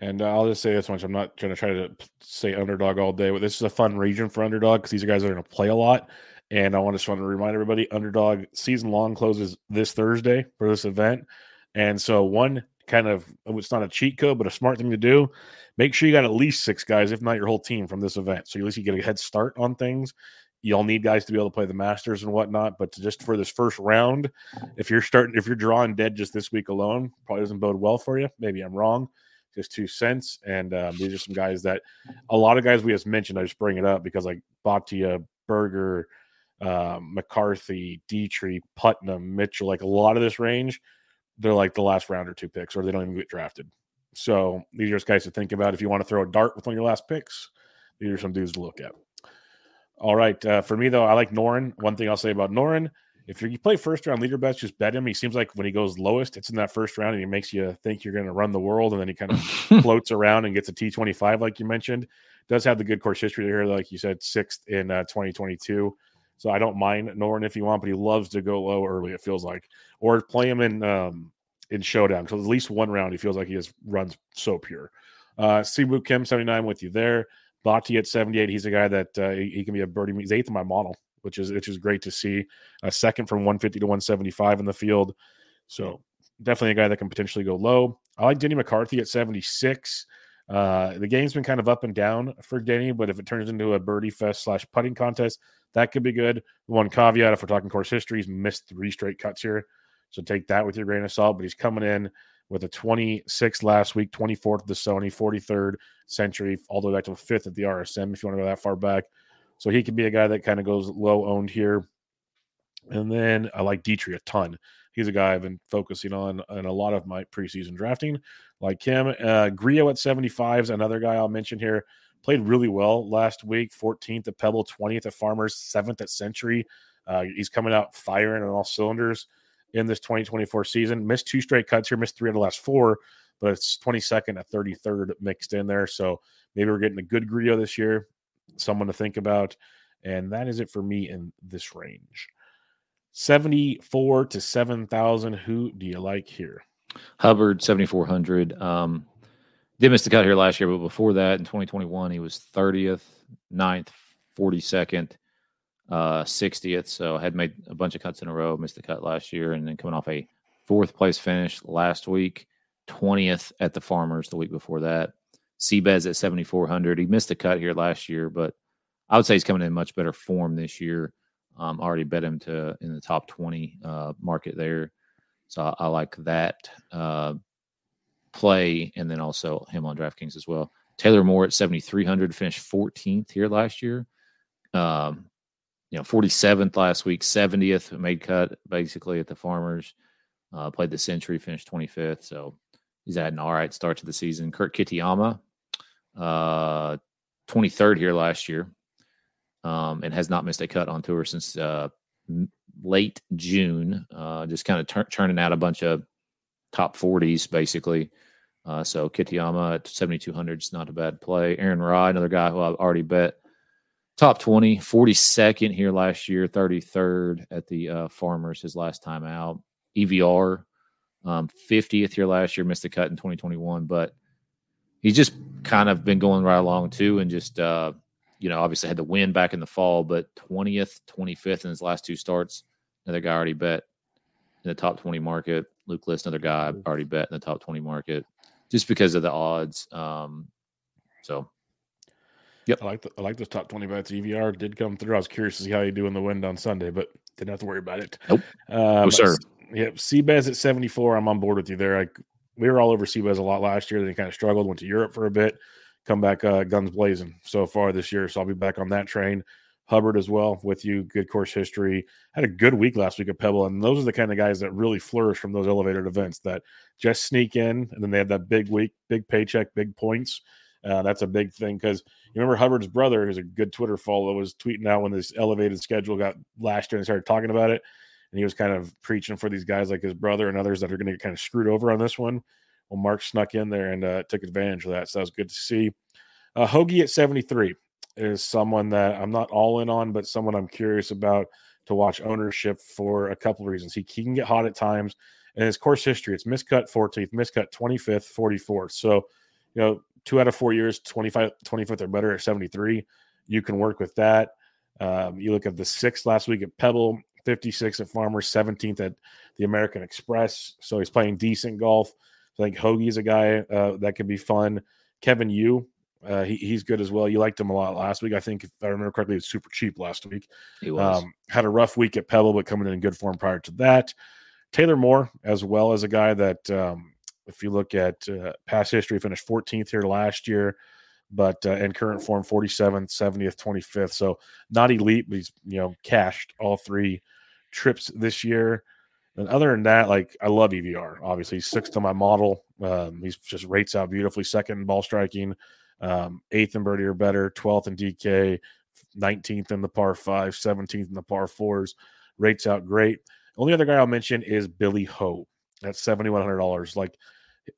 And uh, I'll just say this much: I'm not going to try to say underdog all day, but this is a fun region for underdog because these are guys that are going to play a lot. And I want to just want to remind everybody: underdog season long closes this Thursday for this event, and so one kind of it's not a cheat code, but a smart thing to do. Make sure you got at least six guys, if not your whole team, from this event. So at least you get a head start on things. You'll need guys to be able to play the Masters and whatnot, but just for this first round, if you're starting, if you're drawing dead just this week alone, probably doesn't bode well for you. Maybe I'm wrong just two cents. And um, these are some guys that a lot of guys we just mentioned. I just bring it up because like Bhatia, Berger, um, McCarthy, Detry, Putnam, Mitchell, like a lot of this range, they're like the last round or two picks, or they don't even get drafted. So these are just guys to think about if you want to throw a dart with one of your last picks. These are some dudes to look at. All right, uh, for me though, I like Noren. One thing I'll say about Noren if you play first round leader bets, just bet him. He seems like when he goes lowest, it's in that first round, and he makes you think you're going to run the world, and then he kind of floats around and gets a T25, like you mentioned. Does have the good course history here, like you said, sixth in uh, 2022. So I don't mind Noren if you want, but he loves to go low early. It feels like, or play him in um, in showdown because at least one round he feels like he just runs so pure. Uh, Siwoo Kim 79 with you there. Bhatti at 78. He's a guy that uh, he, he can be a birdie. He's eighth in my model which is which is great to see. A second from 150 to 175 in the field. So definitely a guy that can potentially go low. I like Denny McCarthy at 76. Uh, the game's been kind of up and down for Denny, but if it turns into a birdie fest slash putting contest, that could be good. One caveat, if we're talking course history, he's missed three straight cuts here. So take that with your grain of salt. But he's coming in with a 26th last week, 24th at the Sony, 43rd Sentry, all the way back to fifth at the RSM if you want to go that far back. So he could be a guy that kind of goes low owned here. And then I like Dietrich a ton. He's a guy I've been focusing on in a lot of my preseason drafting, like him. Uh, Grillo at 75 is another guy I'll mention here. Played really well last week 14th at Pebble, 20th at Farmers, 7th at Sentry. Uh, he's coming out firing on all cylinders in this 2024 season. Missed two straight cuts here, missed three out of the last four, but it's 22nd at 33rd mixed in there. So maybe we're getting a good Grillo this year someone to think about. And that is it for me in this range. 74 to 7,000. Who do you like here? Hubbard, 7,400. Um, did miss the cut here last year, but before that in 2021, he was 30th, 9th, 42nd, uh, 60th. So I had made a bunch of cuts in a row, missed the cut last year, and then coming off a fourth place finish last week, 20th at the Farmers the week before that. Seabez at 7,400. He missed the cut here last year, but I would say he's coming in much better form this year. Um, already bet him to in the top 20 uh, market there. So I, I like that uh, play and then also him on DraftKings as well. Taylor Moore at 7,300 finished 14th here last year. Um, you know, 47th last week, 70th made cut basically at the Farmers. Uh, played the Sentry, finished 25th. So he's had an all right start to the season. Kurt Kitayama uh, 23rd here last year, um, and has not missed a cut on tour since uh, late June. Uh, just kind of tur- turning out a bunch of top 40s, basically. Uh, so Kitayama at 7,200 is not a bad play. Aaron Rai, another guy who I've already bet top 20, 42nd here last year, 33rd at the uh, Farmers his last time out. EVR, um, 50th here last year, missed the cut in 2021, but he's just kind of been going right along too, and just uh, you know, obviously had the win back in the fall, but 20th, 25th in his last two starts. Another guy already bet in the top 20 market. Luke List, another guy already bet in the top 20 market, just because of the odds. Um, so Yep. I like the, I like those top 20 bets. EVR did come through. I was curious to see how you do in the wind on Sunday, but didn't have to worry about it. Nope. Um, no, sir. Yep. Seabez at 74. I'm on board with you there. I we were all over Seabez a lot last year. Then he kind of struggled, went to Europe for a bit, come back uh, guns blazing so far this year. So I'll be back on that train. Hubbard as well with you. Good course history. Had a good week last week at Pebble, and those are the kind of guys that really flourish from those elevated events that just sneak in, and then they have that big week, big paycheck, big points. Uh, that's a big thing because you remember Hubbard's brother, who's a good Twitter follow, was tweeting out when this elevated schedule got last year and started talking about it and he was kind of preaching for these guys like his brother and others that are going to get kind of screwed over on this one. Well, Mark snuck in there and uh, took advantage of that, so that was good to see. Uh, Hoge at 73 is someone that I'm not all in on, but someone I'm curious about to watch ownership for a couple of reasons. He, he can get hot at times, and his course history it's miscut 14th, miscut 25th, 44th. So, you know, two out of four years, 25, 25th or better at 73. You can work with that. Um, you look at the sixth last week at Pebble, 56 at Farmers, 17th at the American Express. So he's playing decent golf. I think Hoge's a guy uh, that could be fun. Kevin Yu, uh, he, he's good as well. You liked him a lot last week. I think, if I remember correctly, he was super cheap last week. He was. Um, had a rough week at Pebble, but coming in in good form prior to that. Taylor Moore, as well as a guy that, um, if you look at uh, past history, finished 14th here last year but uh, in current form 47th 70th 25th so not elite but he's you know cashed all three trips this year. And other than that, like I love EVR. Obviously, he's sixth on my model. Um, he's just rates out beautifully. Second in ball striking, um, eighth in birdie or better, twelfth in DK, nineteenth in the par five, seventeenth in the par fours. rates out great. Only other guy I'll mention is Billy Ho. That's seventy one hundred dollars. Like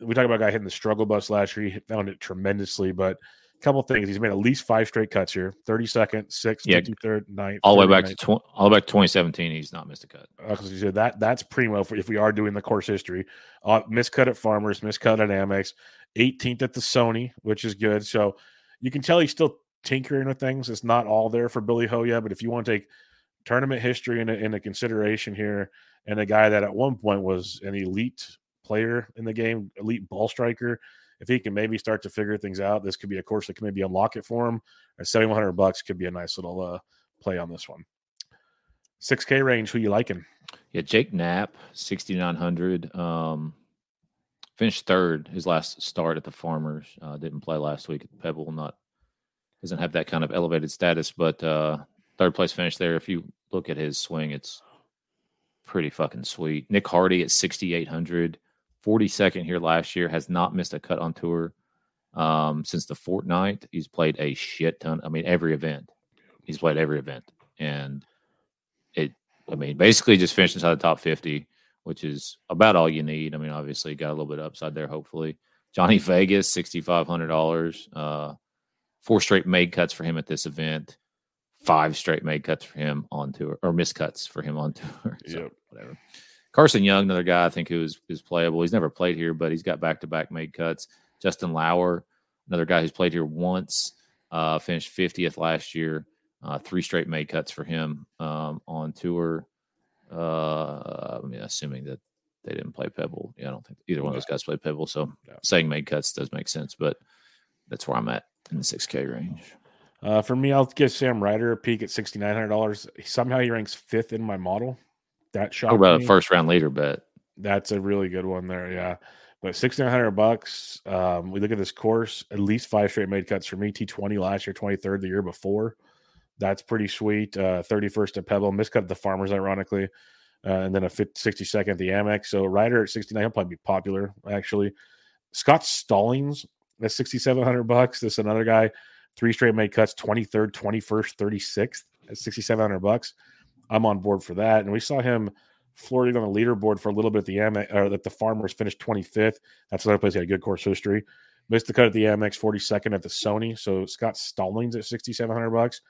we talk about a guy hitting the struggle bus last year. He found it tremendously, but a couple things. He's made at least five straight cuts here: thirty second, sixth, Yeah. fifty third, ninth, All the way back to tw- all the way back to 2017. He's not missed a cut. Uh, said that that's primo for if we are doing the course history. Uh, miscut at Farmers, miscut at Amex, 18th at the Sony, which is good. So you can tell he's still tinkering with things. It's not all there for Billy Ho yet, but if you want to take tournament history into, into consideration here, and a guy that at one point was an elite player in the game, elite ball striker, if he can maybe start to figure things out, this could be a course that can maybe unlock it for him. At 7,100 bucks could be a nice little uh, play on this one. 6K range, who you liking? Yeah, Jake Knapp, 6,900. Um, finished third his last start at the Farmers. Uh, didn't play last week at Pebble. Not doesn't have that kind of elevated status, but uh, third place finish there. If you look at his swing, it's pretty fucking sweet. Nick Hardy at 6,800, 42nd here last year, has not missed a cut on tour um, since the Fortinet. He's played a shit ton. I mean, every event. He's played every event, and it. I mean, basically just finished inside the top 50, which is about all you need. I mean, obviously got a little bit of upside there, hopefully. Johnny Vegas, $6,500. Uh, four straight made cuts for him at this event, five straight made cuts for him on tour, or miscuts for him on tour. So, Yep. whatever. Carson Young, another guy I think who is, is playable. He's never played here, but he's got back to back made cuts. Justin Lauer, another guy who's played here once, uh, finished 50th last year. Uh, three straight made cuts for him um, on tour. Uh, I mean, assuming that they didn't play Pebble. Yeah, I don't think either one of those guys played Pebble. So Yeah. saying made cuts does make sense, but that's where I'm at in the 6K range. Uh, for me, I'll give Sam Ryder a peek at sixty nine hundred dollars. Somehow he ranks fifth in my model. That Talk shocked about me. a first round leader bet. That's a really good one there. Yeah, but sixty nine hundred bucks. Um, we look at this course. At least five straight made cuts for me. T twenty last year, twenty third the year before. That's pretty sweet. Uh, Thirty first at Pebble, miscut the Farmers, ironically, uh, and then a 62nd at the Amex. So Ryder at sixty nine, he'll probably be popular actually. Scott Stallings at sixty seven hundred bucks. This is another guy, three straight made cuts, twenty third, twenty first, thirty sixth at sixty seven hundred bucks. I'm on board for that. And we saw him flirting on the leaderboard for a little bit at the Amex, or that the Farmers finished 25th. That's another place he had a good course history. Missed the cut at the Amex, 42nd at the Sony. So Scott Stallings at 6,700 bucks.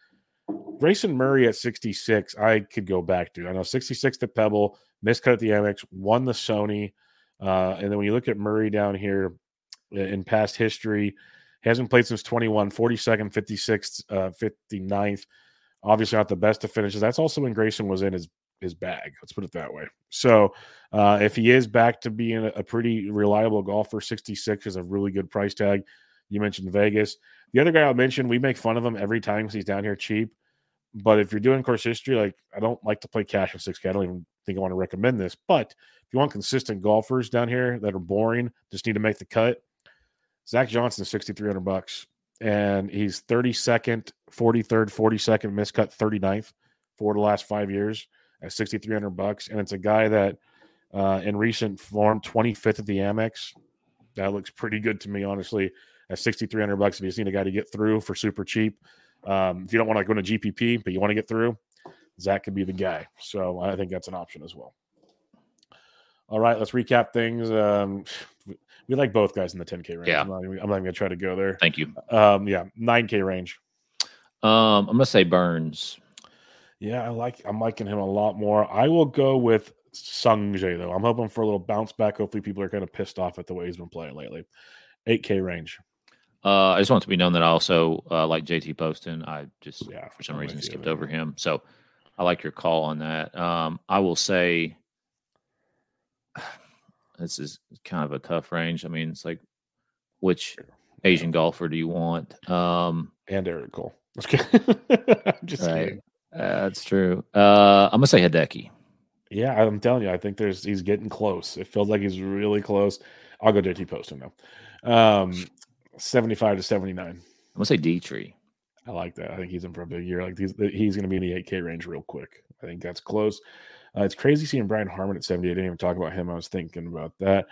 Grayson Murray at 66. I could go back to. I know 66 at Pebble, missed cut at the Amex, won the Sony. Uh, and then when you look at Murray down here in past history, hasn't played since 21, 42nd, 56th, uh, 59th. Obviously, not the best of finishes. That's also when Grayson was in his his bag. Let's put it that way. So, uh, if he is back to being a, pretty reliable golfer, 66 is a really good price tag. You mentioned Vegas. The other guy I'll mention, we make fun of him every time because he's down here cheap. But if you're doing course history, like I don't like to play cash in 6K. I don't even think I want to recommend this. But if you want consistent golfers down here that are boring, just need to make the cut, Zach Johnson is 6,300 bucks. And he's 32nd, 43rd, 42nd, miscut 39th for the last five years at 6,300 bucks. And it's a guy that uh, in recent form, 25th at the Amex. That looks pretty good to me, honestly. At 6,300 bucks, if you just need a guy to get through for super cheap. Um, if you don't want to go to GPP, but you want to get through, Zach could be the guy. So I think that's an option as well. All right, let's recap things. Um, we like both guys in the 10K range. Yeah. I'm not, even- I'm not even to try to go there. Thank you. Um, yeah, 9K range. Um, I'm gonna say Burns. Yeah, I like I'm liking him a lot more. I will go with Sungjae though. I'm hoping for a little bounce back. Hopefully, people are kind of pissed off at the way he's been playing lately. 8K range. Uh, I just want to be known that I also uh, like JT Poston. I just Yeah, for some reason skipped over him. So I like your call on that. Um, I will say this is kind of a tough range. I mean, it's like which Asian golfer do you want? Um, And Eric Cole. Just Right. kidding. uh, that's true. Uh, I'm gonna say Hideki. Yeah, I'm telling you, I think there's he's getting close. It feels like he's really close. I'll go JT Poston now. Um, 75 to 79. I'm gonna say Dietrich. I like that. I think he's in for a big year. Like he's he's to be in the 8K range real quick. I think that's close. Uh, it's crazy seeing Brian Harmon at 70. I didn't even talk about him. I was thinking about that.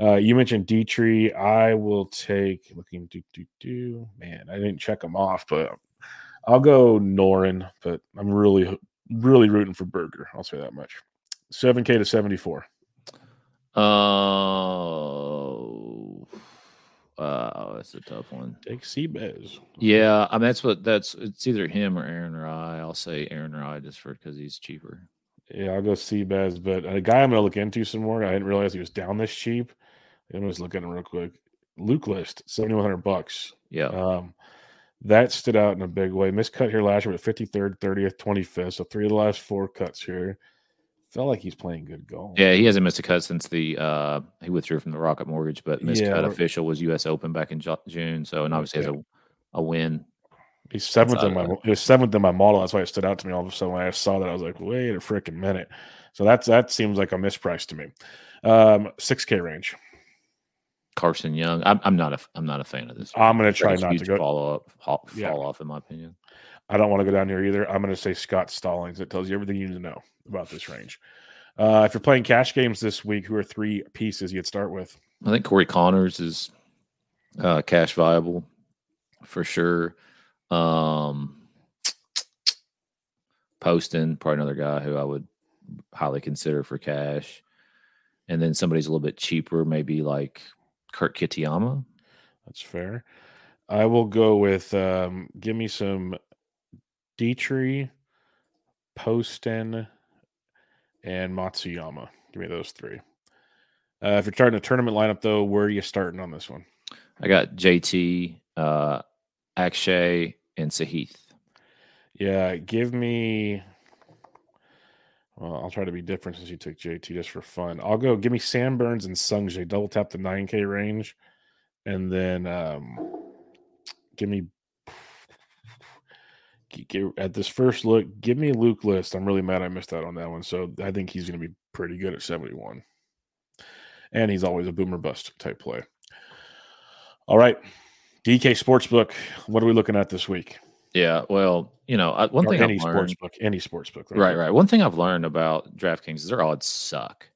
Uh, you mentioned Dietrich. I will take looking do do do. Man, I didn't check him off, but I'll go Noren. But I'm really really rooting for Berger. I'll say that much. 7K to 74. Oh, uh, that's a tough one. Take Seabez. Yeah, I mean that's what that's. It's either him or Aaron Rai. I'll say Aaron Rai just for because he's cheaper. Yeah, I'll go Seabez. But a guy I'm going to look into some more. I didn't realize he was down this cheap. I'm just looking at him real quick. Luke List, 7100 bucks. Yeah, Um, that stood out in a big way. Missed Miscut here last year with 53rd, 30th, 25th. So three of the last four cuts here. Felt like he's playing good golf. yeah, he hasn't missed a cut since the uh he withdrew from the Rocket Mortgage, but missed Yeah, cut official was U.S. Open back in June. So and obviously has a a win. He's seventh in my Outside of he was seventh in my model. That's why it stood out to me all of a sudden when I saw that. I was like, wait a freaking minute. So that's that seems like a misprice to me. Um, six K range. Carson Young. I'm, I'm not a I'm not a fan of this. I'm gonna try not to go. follow up fall, Yeah. fall off in my opinion. I don't want to go down here either. I'm gonna say Scott Stallings. It tells you everything you need to know about this range. Uh, if you're playing cash games this week, who are three pieces you'd start with? I think Corey Conners is uh, cash viable for sure. Um, Poston, probably another guy who I would highly consider for cash. And then somebody's a little bit cheaper, maybe like Kurt Kitayama. That's fair. I will go with um, give me some Dietrich, Poston, and Matsuyama. Give me those three. Uh, if you're starting a tournament lineup, though, where are you starting on this one? I got JT, uh, Akshay, and Sahith. Yeah, give me. Well, I'll try to be different since you took JT just for fun. I'll go. Give me Sam Burns and Sungjae. Double tap the 9K range, and then um, give me. At this first look, give me Luke List. I'm really mad I missed out on that one. So I think he's going to be pretty good at 71. And he's always a boomer bust type play. All right. DK Sportsbook. What are we looking at this week? Yeah, well, you know, one Or thing any I've sports learned, book, any sports book, right, right. One thing I've learned about DraftKings is their odds suck.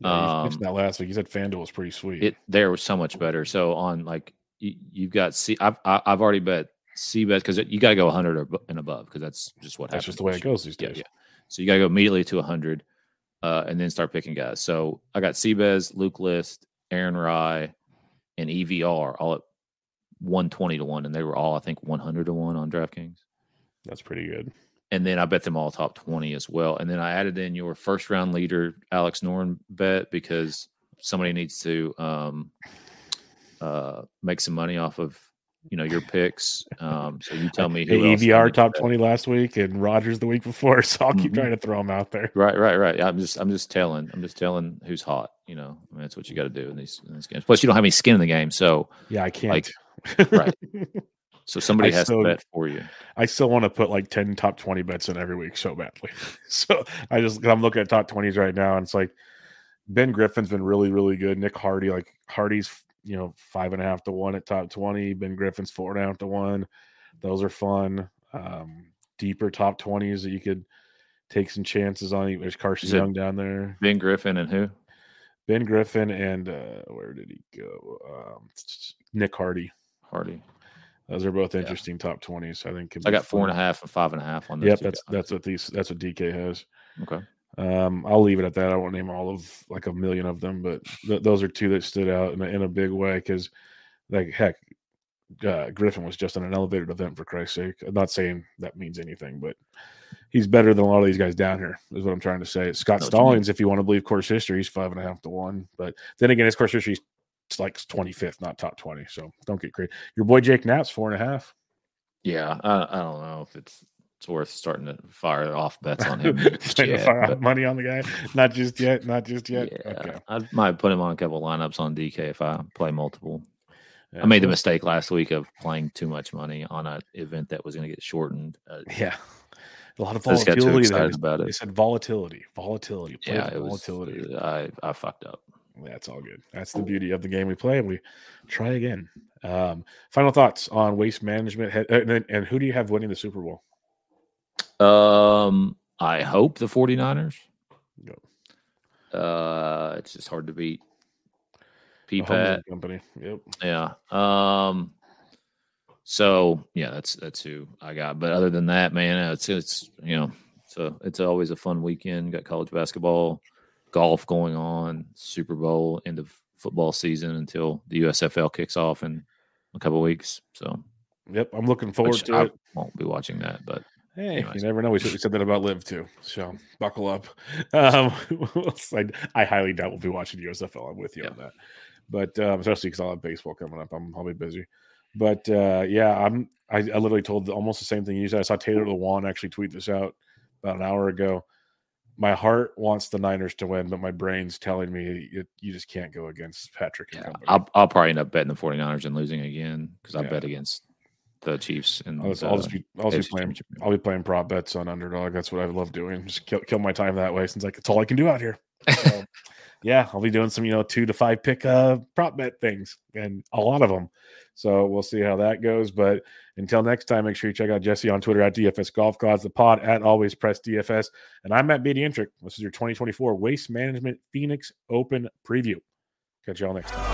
Yeah, Um, that last week. You said FanDuel was pretty sweet. it there was so much better. So on like you, you've got C, I've I- I've already bet C bet because you got to go 100 or and above because that's just what happens. That's happens. just the way it goes these days. yeah. So you got to go immediately to 100, uh, and then start picking guys. So I got Seabez, Luke List, Aaron Rai, and EVR all at 120 to one, and they were all I think 100 to one on DraftKings. That's pretty good. And then I bet them all top 20 as well. And then I added in your first round leader, Alex Noren bet, because somebody needs to um, uh, make some money off of, you know, your picks. Um, so you tell me who Hey, EVR top. 20 last week and Rogers the week before. So I'll keep Mhm. trying to throw them out there. Right, right, right. I'm just, I'm just telling, I'm just telling who's hot. You know, I mean, that's what you got to do in these, in these games. Plus, you don't have any skin in the game, so Yeah, I can't. Like, right. so somebody I has still- to bet for you. I still want to put like 10 top 20 bets in every week so badly. so I just, I'm looking at top 20s right now and it's like Ben Griffin's been really, really good. Nick Hardy, like Hardy's, you know, five and a half to one at top 20. Ben Griffin's four and a half to one. Those are fun. Um, deeper top 20s that you could take some chances on. There's Carson Young down there. Ben Griffin and who? Ben Griffin and uh, where did he go? Um, Nick Hardy. Hardy. Those are both Yeah. interesting top twenties. I think. I got four and a half and five and a half on those. Yep, that's guys. that's what these that's what DK has. okay. Um, I'll leave it at that. I won't name all of like a million of them, but th- those are two that stood out in a, in a big way because, like, heck, uh, Griffin was just on an elevated event for Christ's sake. I'm not saying that means anything, but he's better than a lot of these guys down here. Is what I'm trying to say. Scott what you. Stallings, if you want to believe course history, he's five and a half to one. But then again, his course history is like 25th, not top 20. So don't get crazy. Your boy Jake Knapp's four and a half. Yeah, I, I don't know if it's it's worth starting to fire off bets on him. Yet, fire but- money on the guy. Not just yet. Not just yet. Yeah, Okay. I might put him on a couple lineups on DK if I play multiple. I made the mistake last week of playing too much money on an event that was going to get shortened. Uh, Yeah. A lot of I just got too volatility. there. excited about They it. said volatility, volatility, Yeah, it was. volatility. I I fucked up. That's all good. That's the beauty of the game we play, and we try again. Um, final thoughts on waste management, and, and who do you have winning the Super Bowl? Um, I hope the 49ers. Go. Uh, it's just hard to beat. The P Homeland company. Yep. Yeah. Um. So yeah, that's that's who I got. But other than that, man, it's it's you know So it's always a fun weekend. Got college basketball, golf going on, Super Bowl, end of football season until the USFL kicks off in a couple weeks. So Yep, I'm looking forward which to I it. won't be watching that, but Hey, Anyways. you never know. We said, we said that about LIV too. So buckle up. Um, I, I highly doubt we'll be watching USFL. I'm with you on that, but um, especially because I'll have baseball coming up. I'm I'll be busy. But uh, yeah, I'm. I, I literally told almost the same thing you said. I saw Taylor Lewan actually tweet this out about an hour ago. My heart wants the Niners to win, but my brain's telling me you, you just can't go against Patrick and yeah. I'll, I'll probably end up betting the 49ers and losing again because I Yeah. bet against the Chiefs and I'll the I'll just be I'll just be playing I'll be playing prop bets on underdog. That's what I love doing. Just kill, kill my time that way since like it's all I can do out here. So, yeah, I'll be doing some, you know, two to five pick uh, prop bet things and a lot of them. So we'll see how that goes. But until next time, make sure you check out Jesse on Twitter at DFS Golf Gods, the pod at Always Press DFS. And I'm at bdentrek. This is your 2024 Waste Management Phoenix Open Preview. Catch y'all next time.